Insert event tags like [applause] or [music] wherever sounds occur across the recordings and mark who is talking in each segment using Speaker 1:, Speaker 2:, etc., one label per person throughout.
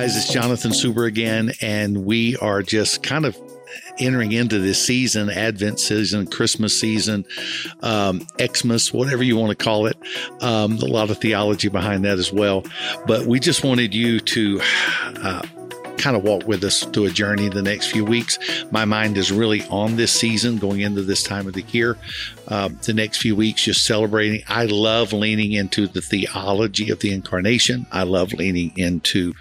Speaker 1: guys, it's Jonathan Suber again, and we are just kind of entering into this season, Advent season, Christmas season, um, Xmas, whatever you want to call it. Um, a lot of theology behind that as well. But we just wanted you to uh, kind of walk with us through a journey the next few weeks. My mind is really on this season going into this time of the year. Uh, the next few weeks, just celebrating. I love leaning into the theology of the incarnation. I love leaning into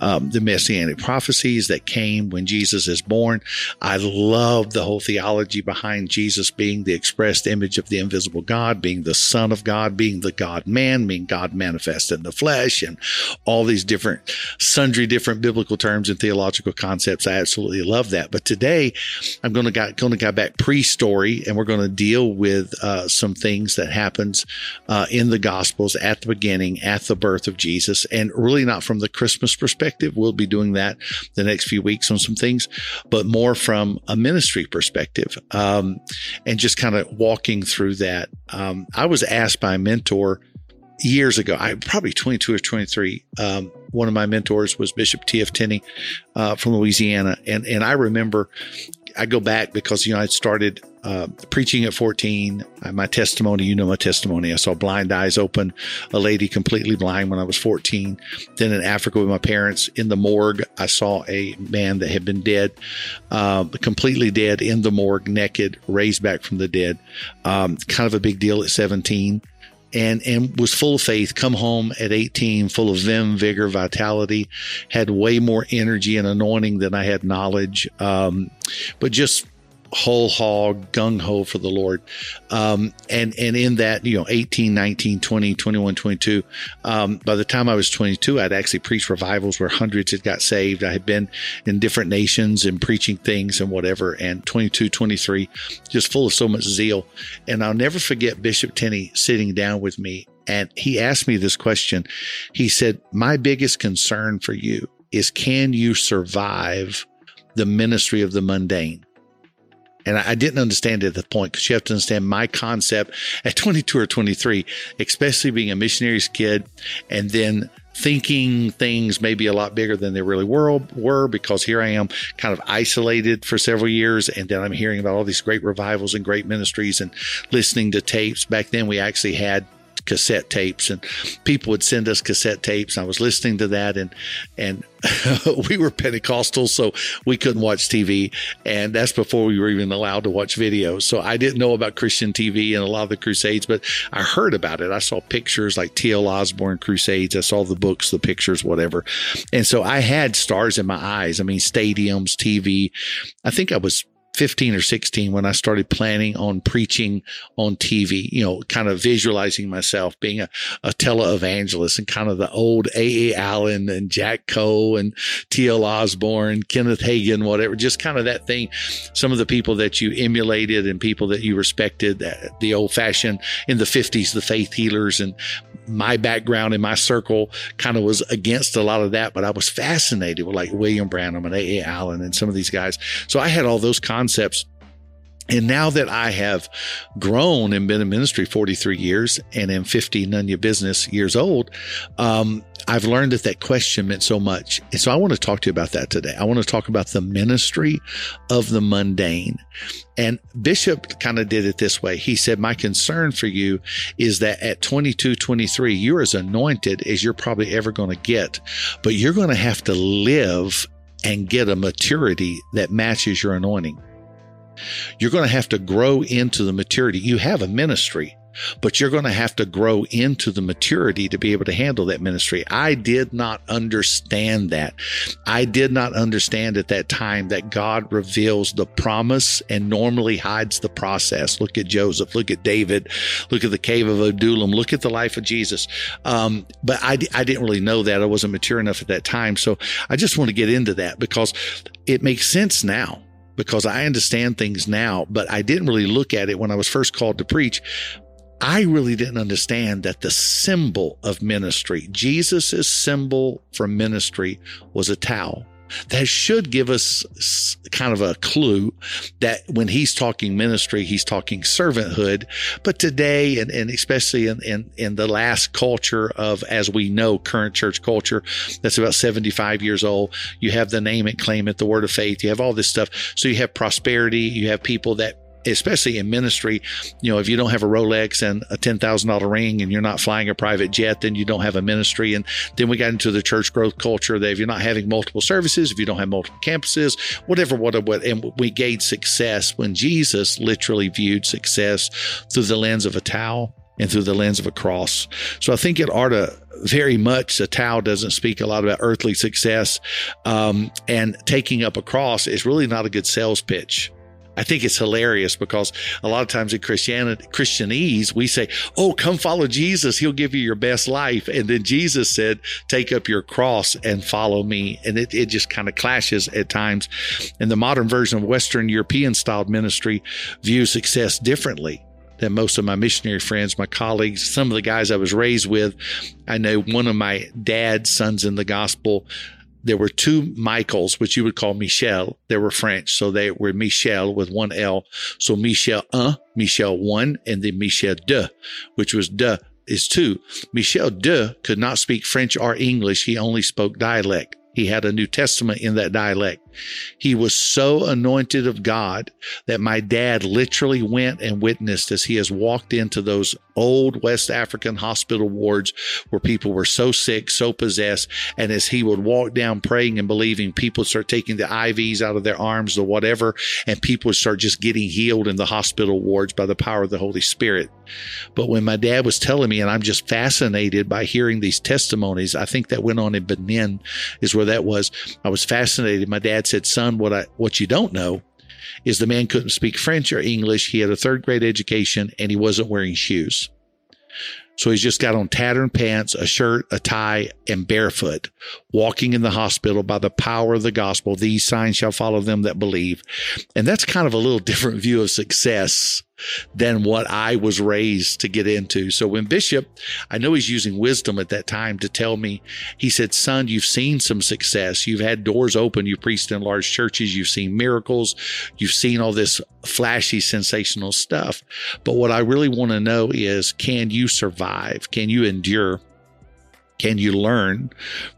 Speaker 1: um, the messianic prophecies that came when Jesus is born. I love the whole theology behind Jesus being the expressed image of the invisible God, being the Son of God, being the God man, being God manifest in the flesh, and all these different, sundry different biblical terms terms and theological concepts. I absolutely love that. But today I'm going to go, going to go back pre-story and we're going to deal with uh, some things that happens uh, in the gospels at the beginning, at the birth of Jesus and really not from the Christmas perspective. We'll be doing that the next few weeks on some things, but more from a ministry perspective. Um, and just kind of walking through that. Um, I was asked by a mentor years ago, I probably 22 or 23. Um, one of my mentors was Bishop T.F. Tenney uh, from Louisiana, and and I remember I go back because you know I started uh, preaching at 14. Uh, my testimony, you know my testimony. I saw blind eyes open, a lady completely blind when I was 14. Then in Africa with my parents in the morgue, I saw a man that had been dead, uh, completely dead in the morgue, naked, raised back from the dead. Um, kind of a big deal at 17 and and was full of faith. Come home at 18, full of vim, vigor, vitality, had way more energy and anointing than I had knowledge. Um, but just whole hog, gung ho for the Lord. Um, and, and in that, you know, 18, 19, 20, 21, 22, um, by the time I was 22, I'd actually preached revivals where hundreds had got saved. I had been in different nations and preaching things and whatever. And 22, 23, just full of so much zeal. And I'll never forget Bishop Tenney sitting down with me. And he asked me this question. He said, my biggest concern for you is can you survive the ministry of the mundane? And I didn't understand it at the point because you have to understand my concept at 22 or 23, especially being a missionary's kid and then thinking things maybe a lot bigger than they really were, were because here I am kind of isolated for several years. And then I'm hearing about all these great revivals and great ministries and listening to tapes. Back then we actually had cassette tapes and people would send us cassette tapes. I was listening to that and, and [laughs] we were Pentecostal, so we couldn't watch TV. And that's before we were even allowed to watch videos. So I didn't know about Christian TV and a lot of the crusades, but I heard about it. I saw pictures like T.L. Osborn crusades. I saw the books, the pictures, whatever. And so I had stars in my eyes. I mean, stadiums, TV. I think I was 15 or 16 when I started planning on preaching on TV, you know, kind of visualizing myself being a, a televangelist and kind of the old A.A. Allen and Jack Coe and T.L. Osborn, Kenneth Hagin, whatever, just kind of that thing. Some of the people that you emulated and people that you respected, the old fashioned in the 50s, the faith healers and my background in my circle kind of was against a lot of that, but I was fascinated with like William Branham and A.A. Allen and some of these guys. So I had all those concepts. And now that I have grown and been in ministry 43 years and am 50 none your business years old, um, I've learned that that question meant so much. And so I want to talk to you about that today. I want to talk about the ministry of the mundane. And Bishop kind of did it this way. He said, My concern for you is that at 22, 23, you're as anointed as you're probably ever going to get, but you're going to have to live and get a maturity that matches your anointing. You're going to have to grow into the maturity. You have a ministry but you're going to have to grow into the maturity to be able to handle that ministry. I did not understand that. I did not understand at that time that God reveals the promise and normally hides the process. Look at Joseph, look at David, look at the cave of Adullam, look at the life of Jesus. Um, but I, I didn't really know that. I wasn't mature enough at that time. So I just want to get into that because it makes sense now because I understand things now, but I didn't really look at it when I was first called to preach. I really didn't understand that the symbol of ministry, Jesus' symbol for ministry was a towel. That should give us kind of a clue that when he's talking ministry, he's talking servanthood. But today, and, and especially in, in, in the last culture of, as we know, current church culture, that's about 75 years old, you have the name it, claim it, the word of faith, you have all this stuff. So you have prosperity, you have people that especially in ministry, you know, if you don't have a Rolex and a $10,000 ring and you're not flying a private jet, then you don't have a ministry. And then we got into the church growth culture that if you're not having multiple services, if you don't have multiple campuses, whatever, whatever, what, and we gauge success when Jesus literally viewed success through the lens of a towel and through the lens of a cross. So I think it ought to very much, a towel doesn't speak a lot about earthly success. Um, and taking up a cross is really not a good sales pitch. I think it's hilarious because a lot of times in Christianity, Christianese, we say, Oh, come follow Jesus. He'll give you your best life. And then Jesus said, take up your cross and follow me. And it, it just kind of clashes at times. And the modern version of Western European styled ministry views success differently than most of my missionary friends, my colleagues, some of the guys I was raised with. I know one of my dad's sons in the gospel there were two Michaels, which you would call Michel. They were French, so they were Michel with one L. So Michel un, Michel one, and then Michel deux, which was deux is two. Michel deux could not speak French or English. He only spoke dialect. He had a New Testament in that dialect. He was so anointed of God that my dad literally went and witnessed as he has walked into those old West African hospital wards where people were so sick, so possessed. And as he would walk down praying and believing, people start taking the IVs out of their arms or whatever, and people start just getting healed in the hospital wards by the power of the Holy Spirit. But when my dad was telling me, and I'm just fascinated by hearing these testimonies, I think that went on in Benin is where that was. I was fascinated. My dad said, son, what I, what you don't know is the man couldn't speak French or English. He had a third grade education and he wasn't wearing shoes. So he's just got on tattered pants, a shirt, a tie, and barefoot, walking in the hospital by the power of the gospel. These signs shall follow them that believe. And that's kind of a little [laughs] different view of success than what I was raised to get into. So when Bishop, I know he's using wisdom at that time to tell me, he said, son, you've seen some success. You've had doors open. You've preached in large churches. You've seen miracles. You've seen all this flashy, sensational stuff. But what I really want to know is, can you survive? Can you endure? Can you learn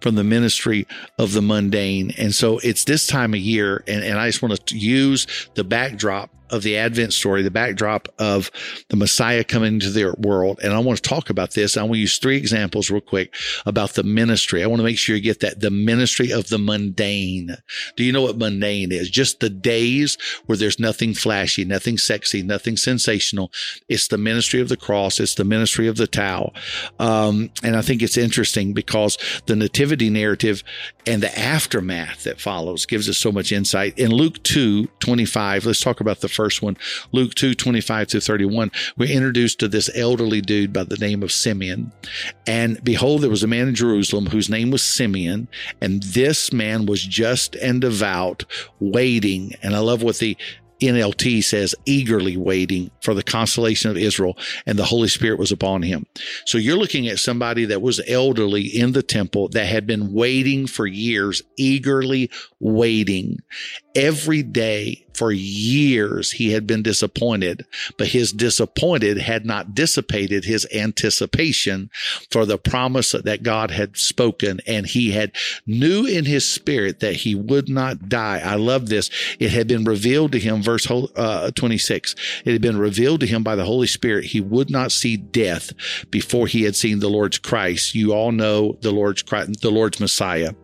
Speaker 1: from the ministry of the mundane? And so it's this time of year, and, and I just want to use the backdrop of the Advent story, the backdrop of the Messiah coming into their world. And I want to talk about this. I want to use three examples real quick about the ministry. I want to make sure you get that the ministry of the mundane. Do you know what mundane is? Just the days where there's nothing flashy, nothing sexy, nothing sensational. It's the ministry of the cross. It's the ministry of the towel. Um, and I think it's interesting because the nativity narrative and the aftermath that follows gives us so much insight. In Luke 2 25, let's talk about the first one, Luke 2 25 through 31. We're introduced to this elderly dude by the name of Simeon. And behold, there was a man in Jerusalem whose name was Simeon, and this man was just and devout, waiting. And I love what the NLT says, eagerly waiting for the consolation of Israel, and the Holy Spirit was upon him. So you're looking at somebody that was elderly in the temple that had been waiting for years, eagerly waiting every day for years he had been disappointed, but his disappointed had not dissipated his anticipation for the promise that God had spoken. And he had knew in his spirit that he would not die. I love this. It had been revealed to him, verse uh, 26. It had been revealed to him by the Holy Spirit. He would not see death before he had seen the Lord's Christ. You all know the Lord's Christ, the Lord's Messiah,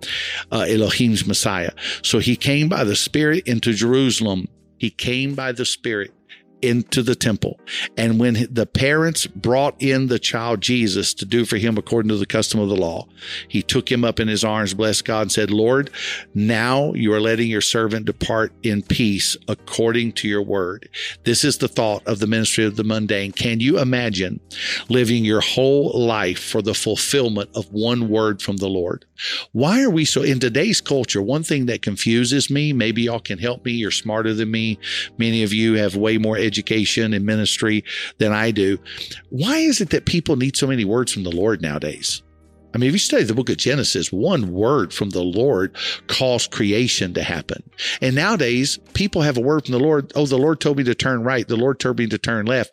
Speaker 1: uh, Elohim's Messiah. So he came by the Spirit Spirit into Jerusalem. He came by the Spirit into the temple. And when the parents brought in the child Jesus to do for him according to the custom of the law, he took him up in his arms, blessed God, and said, Lord, now you are letting your servant depart in peace according to your word. This is the thought of the ministry of the mundane. Can you imagine living your whole life for the fulfillment of one word from the Lord? Why are we so in today's culture? One thing that confuses me, maybe y'all can help me. You're smarter than me. Many of you have way more education and ministry than I do. Why is it that people need so many words from the Lord nowadays? I mean, if you study the book of Genesis, one word from the Lord caused creation to happen. And nowadays, people have a word from the Lord. Oh, the Lord told me to turn right. The Lord told me to turn left.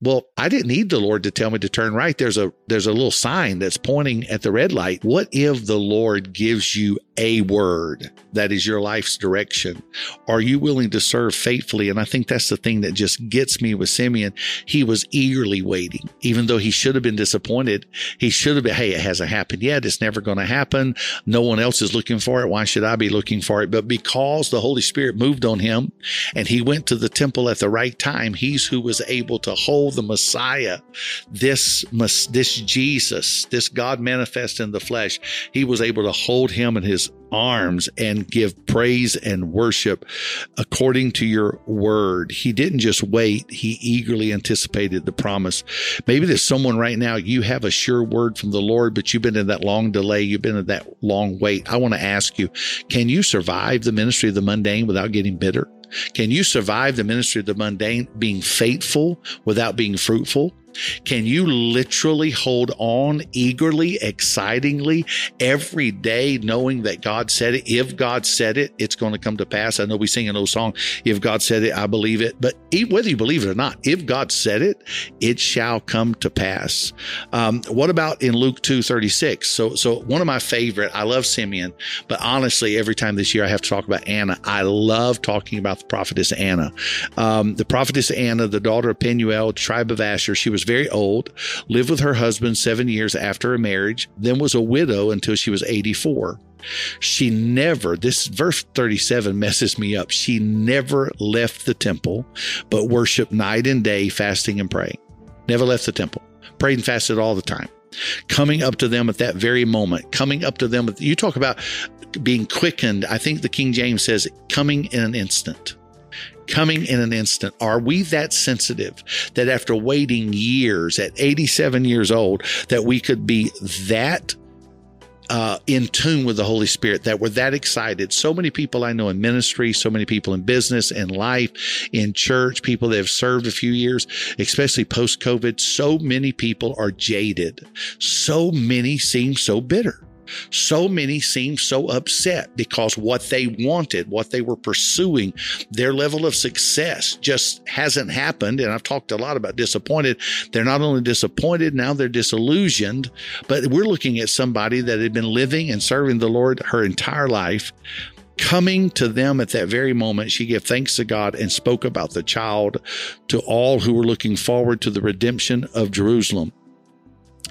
Speaker 1: Well, I didn't need the Lord to tell me to turn right. There's a there's a little sign that's pointing at the red light. What if the Lord gives you a word that is your life's direction? Are you willing to serve faithfully? And I think that's the thing that just gets me with Simeon. He was eagerly waiting, even though he should have been disappointed. He should have been, hey, it hasn't happened yet. It's never going to happen. No one else is looking for it. Why should I be looking for it? But because the Holy Spirit moved on him and he went to the temple at the right time, he's who was able to hold the Messiah, this, this Jesus, this God manifest in the flesh. He was able to hold him in arms and give praise and worship according to your word. He didn't just wait, he eagerly anticipated the promise. Maybe there's someone right now, you have a sure word from the Lord, but you've been in that long delay, you've been in that long wait. I want to ask you, can you survive the ministry of the mundane without getting bitter? Can you survive the ministry of the mundane being faithful without being fruitful? Can you literally hold on eagerly, excitingly every day, knowing that God said it? If God said it, it's going to come to pass. I know we sing an old song, If God said it, I believe it. But whether you believe it or not, if God said it, it shall come to pass. Um, what about in Luke 2 36? So, so one of my favorite, I love Simeon, but honestly, every time this year I have to talk about Anna, I love talking about the prophetess Anna. Um, the prophetess Anna, the daughter of Penuel, tribe of Asher, she was very old, lived with her husband seven years after her marriage, then was a widow until she was 84. She never, this verse 37 messes me up. She never left the temple, but worshiped night and day, fasting and praying. Never left the temple, prayed and fasted all the time. Coming up to them at that very moment, coming up to them, you talk about being quickened. I think the King James says coming in an instant coming in an instant? Are we that sensitive that after waiting years at 87 years old, that we could be that uh, in tune with the Holy Spirit, that we're that excited. So many people I know in ministry, so many people in business, in life, in church, people that have served a few years, especially post COVID, so many people are jaded. So many seem so bitter. So many seem so upset because what they wanted, what they were pursuing, their level of success just hasn't happened. And I've talked a lot about disappointed. They're not only disappointed, now they're disillusioned, but we're looking at somebody that had been living and serving the Lord her entire life coming to them at that very moment, she gave thanks to God and spoke about the child to all who were looking forward to the redemption of Jerusalem.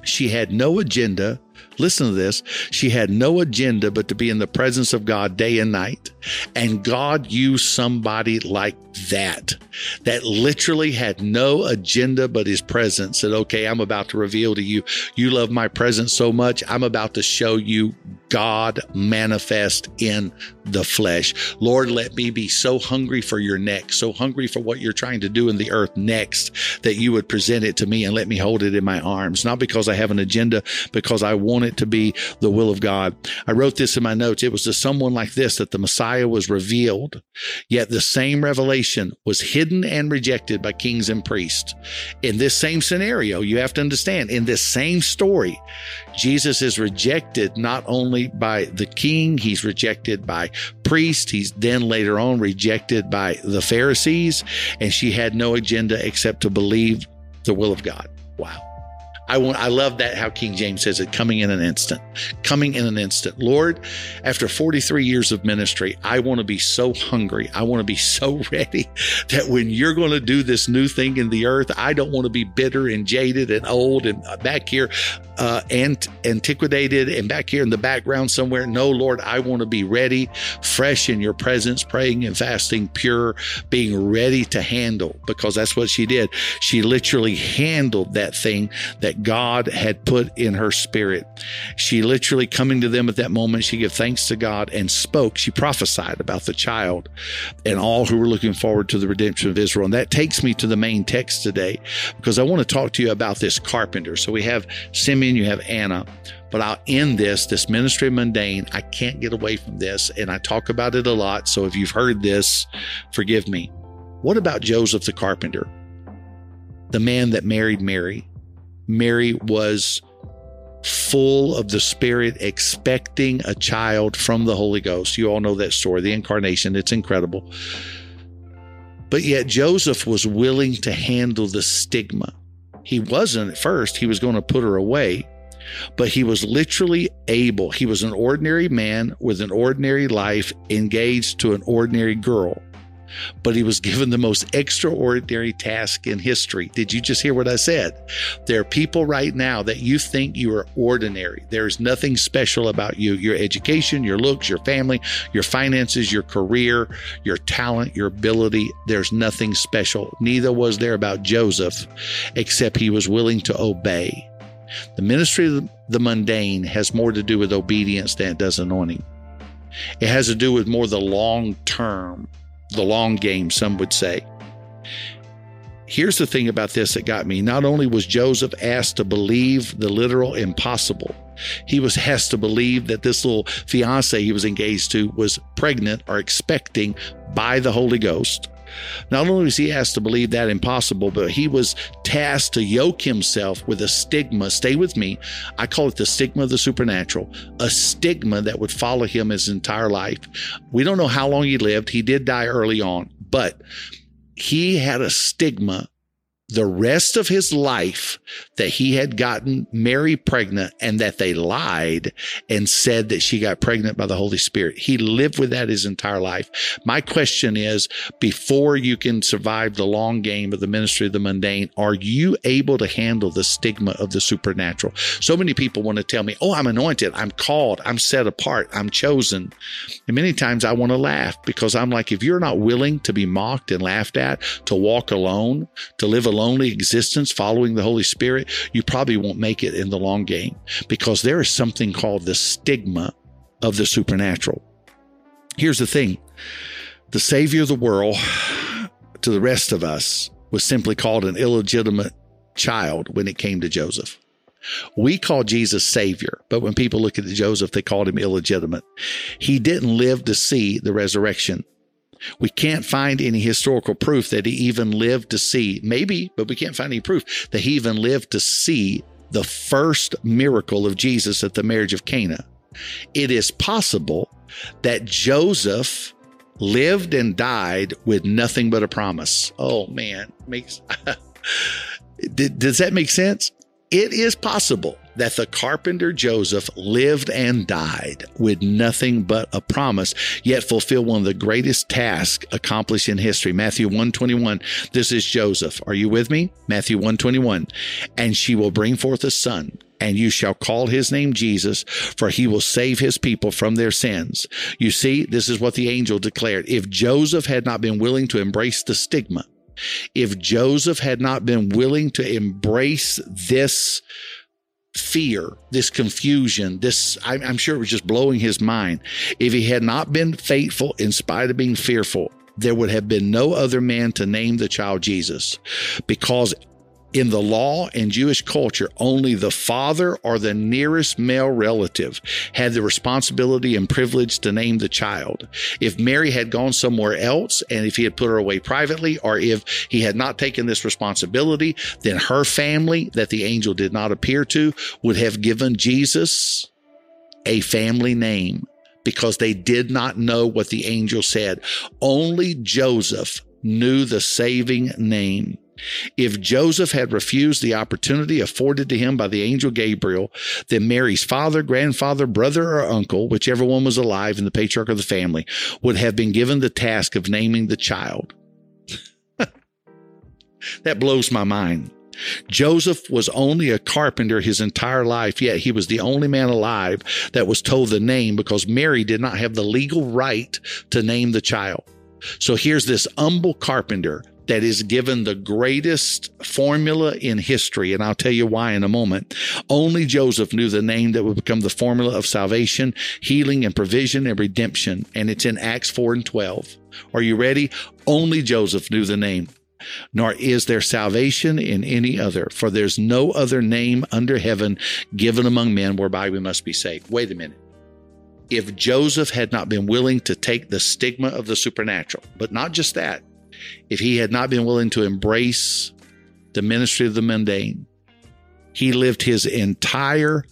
Speaker 1: She had no agenda. Listen to this. She had no agenda but to be in the presence of God day and night. And God used somebody like that, that literally had no agenda but his presence. Said, okay, I'm about to reveal to you, you love my presence so much. I'm about to show you God manifest in the flesh. Lord, let me be so hungry for your next, so hungry for what you're trying to do in the earth next, that you would present it to me and let me hold it in my arms. Not because I have an agenda, because I want it to be the will of God. I wrote this in my notes. It was to someone like this that the Messiah was revealed, yet the same revelation was hidden and rejected by kings and priests. In this same scenario, you have to understand, in this same story, Jesus is rejected not only by the king, he's rejected by priests. He's then later on rejected by the Pharisees, and she had no agenda except to believe the will of God. Wow. I want, I love that how King James says it coming in an instant, coming in an instant. Lord, after 43 years of ministry, I want to be so hungry. I want to be so [laughs] ready that when you're going to do this new thing in the earth, I don't want to be bitter and jaded and old and back here uh, ant- antiquated and back here in the background somewhere. No, Lord, I want to be ready, fresh in your presence, praying and fasting, pure, being ready to handle, because that's what she did. She literally handled that thing that God had put in her spirit. She literally coming to them at that moment, she gave thanks to God and spoke. She prophesied about the child and all who were looking forward to the redemption of Israel. And that takes me to the main text today, because I want to talk to you about this carpenter. So we have Simeon you have Anna. But I'll end this, this ministry mundane. I can't get away from this. And I talk about it a lot. So if you've heard this, forgive me. What about Joseph the carpenter? The man that married Mary. Mary was full of the Spirit, expecting a child from the Holy Ghost. You all know that story, the incarnation. It's incredible. But yet, Joseph was willing to handle the stigma. He wasn't at first, he was going to put her away, but he was literally able. He was an ordinary man with an ordinary life, engaged to an ordinary girl but he was given the most extraordinary task in history. Did you just hear what I said? There are people right now that you think you are ordinary. There's nothing special about you. Your education, your looks, your family, your finances, your career, your talent, your ability. There's nothing special. Neither was there about Joseph, except he was willing to obey. The ministry of the mundane has more to do with obedience than it does anointing. It has to do with more the long term the long game, some would say. Here's the thing about this that got me. Not only was Joseph asked to believe the literal impossible, he was asked to believe that this little fiance he was engaged to was pregnant or expecting by the Holy Ghost. Not only was he asked to believe that impossible, but he was tasked to yoke himself with a stigma. Stay with me. I call it the stigma of the supernatural, a stigma that would follow him his entire life. We don't know how long he lived. He did die early on, but he had a stigma the rest of his life that he had gotten Mary pregnant and that they lied and said that she got pregnant by the Holy Spirit. He lived with that his entire life. My question is before you can survive the long game of the ministry of the mundane, are you able to handle the stigma of the supernatural? So many people want to tell me, Oh, I'm anointed. I'm called. I'm set apart. I'm chosen. And many times I want to laugh because I'm like, if you're not willing to be mocked and laughed at, to walk alone, to live a lonely existence following the Holy Spirit, you probably won't make it in the long game because there is something called the stigma of the supernatural. Here's the thing the Savior of the world to the rest of us was simply called an illegitimate child when it came to Joseph. We call Jesus Savior, but when people look at Joseph, they called him illegitimate. He didn't live to see the resurrection. We can't find any historical proof that he even lived to see, maybe, but we can't find any proof that he even lived to see the first miracle of Jesus at the marriage of Cana. It is possible that Joseph lived and died with nothing but a promise. Oh man, makes [laughs] does that make sense? It is possible that the carpenter Joseph lived and died with nothing but a promise, yet fulfilled one of the greatest tasks accomplished in history. Matthew 121. This is Joseph. Are you with me? Matthew 121. And she will bring forth a son and you shall call his name Jesus, for he will save his people from their sins. You see, this is what the angel declared. If Joseph had not been willing to embrace the stigma, if Joseph had not been willing to embrace this fear, this confusion, this, I'm sure it was just blowing his mind. If he had not been faithful in spite of being fearful, there would have been no other man to name the child Jesus because in the law and Jewish culture, only the father or the nearest male relative had the responsibility and privilege to name the child. If Mary had gone somewhere else and if he had put her away privately, or if he had not taken this responsibility, then her family that the angel did not appear to would have given Jesus a family name because they did not know what the angel said. Only Joseph knew the saving name. If Joseph had refused the opportunity afforded to him by the angel Gabriel, then Mary's father, grandfather, brother, or uncle, whichever one was alive in the patriarch of the family, would have been given the task of naming the child. [laughs] that blows my mind. Joseph was only a carpenter his entire life, yet he was the only man alive that was told the name because Mary did not have the legal right to name the child. So here's this humble carpenter that is given the greatest formula in history. And I'll tell you why in a moment. Only Joseph knew the name that would become the formula of salvation, healing, and provision and redemption. And it's in Acts 4 and 12. Are you ready? Only Joseph knew the name. Nor is there salvation in any other, for there's no other name under heaven given among men whereby we must be saved. Wait a minute if Joseph had not been willing to take the stigma of the supernatural, but not just that, if he had not been willing to embrace the ministry of the mundane. He lived his entire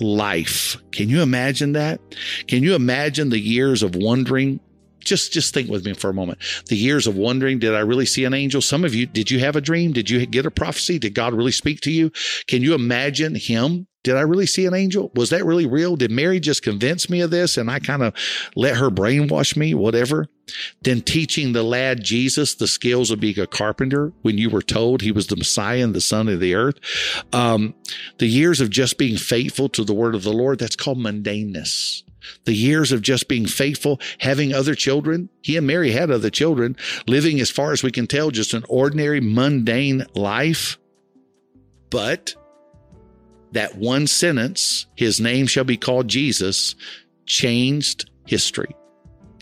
Speaker 1: life. Can you imagine that? Can you imagine the years of wondering? Just, just think with me for a moment. The years of wondering, did I really see an angel? Some of you, did you have a dream? Did you get a prophecy? Did God really speak to you? Can you imagine him did I really see an angel? Was that really real? Did Mary just convince me of this and I kind of let her brainwash me, whatever? Then teaching the lad Jesus the skills of being a carpenter when you were told he was the Messiah and the Son of the earth. Um, the years of just being faithful to the word of the Lord, that's called mundaneness. The years of just being faithful, having other children. He and Mary had other children, living as far as we can tell, just an ordinary, mundane life. But that one sentence, his name shall be called Jesus, changed history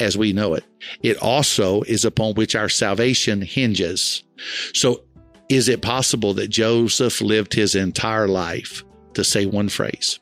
Speaker 1: as we know it. It also is upon which our salvation hinges. So, is it possible that Joseph lived his entire life to say one phrase?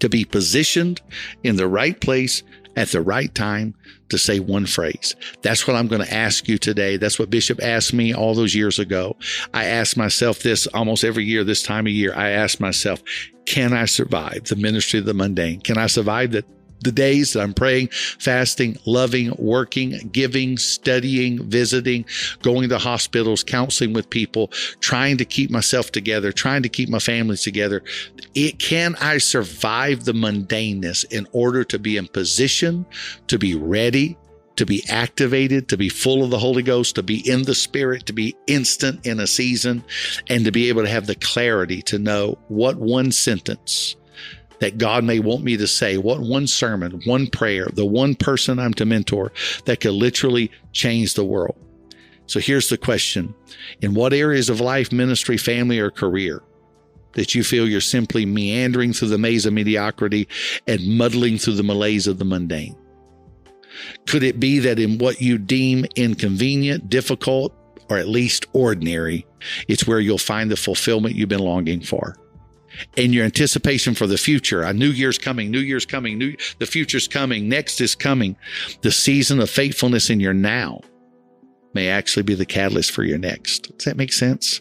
Speaker 1: To be positioned in the right place at the right time to say one phrase. That's what I'm going to ask you today. That's what Bishop asked me all those years ago. I ask myself this almost every year, this time of year. I ask myself, can I survive the ministry of the mundane? Can I survive the the days that I'm praying, fasting, loving, working, giving, studying, visiting, going to hospitals, counseling with people, trying to keep myself together, trying to keep my family together. It can I survive the mundaneness in order to be in position, to be ready, to be activated, to be full of the Holy Ghost, to be in the Spirit, to be instant in a season, and to be able to have the clarity to know what one sentence that God may want me to say, what one sermon, one prayer, the one person I'm to mentor that could literally change the world. So here's the question In what areas of life, ministry, family, or career that you feel you're simply meandering through the maze of mediocrity and muddling through the malaise of the mundane? Could it be that in what you deem inconvenient, difficult, or at least ordinary, it's where you'll find the fulfillment you've been longing for? And your anticipation for the future. A new year's coming, new year's coming, new the future's coming, next is coming. The season of faithfulness in your now may actually be the catalyst for your next. Does that make sense?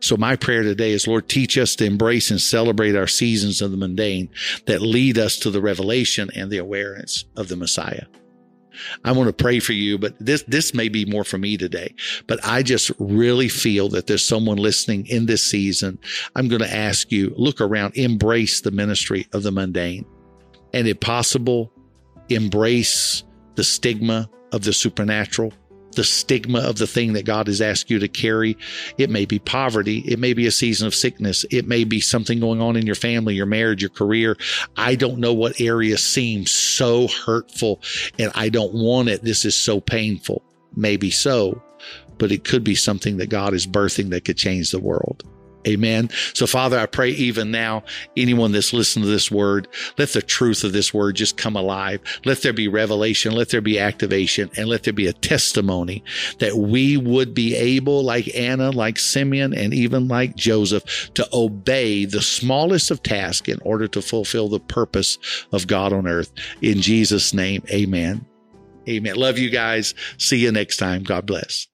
Speaker 1: So my prayer today is, Lord, teach us to embrace and celebrate our seasons of the mundane that lead us to the revelation and the awareness of the Messiah. I want to pray for you, but this, this may be more for me today, but I just really feel that there's someone listening in this season. I'm going to ask you, look around, embrace the ministry of the mundane and if possible, embrace the stigma of the supernatural the stigma of the thing that God has asked you to carry. It may be poverty. It may be a season of sickness. It may be something going on in your family, your marriage, your career. I don't know what area seems so hurtful and I don't want it. This is so painful. Maybe so, but it could be something that God is birthing that could change the world. Amen. So, Father, I pray even now, anyone that's listened to this word, let the truth of this word just come alive. Let there be revelation, let there be activation, and let there be a testimony that we would be able, like Anna, like Simeon, and even like Joseph, to obey the smallest of tasks in order to fulfill the purpose of God on earth. In Jesus' name, amen. Amen. Love you guys. See you next time. God bless.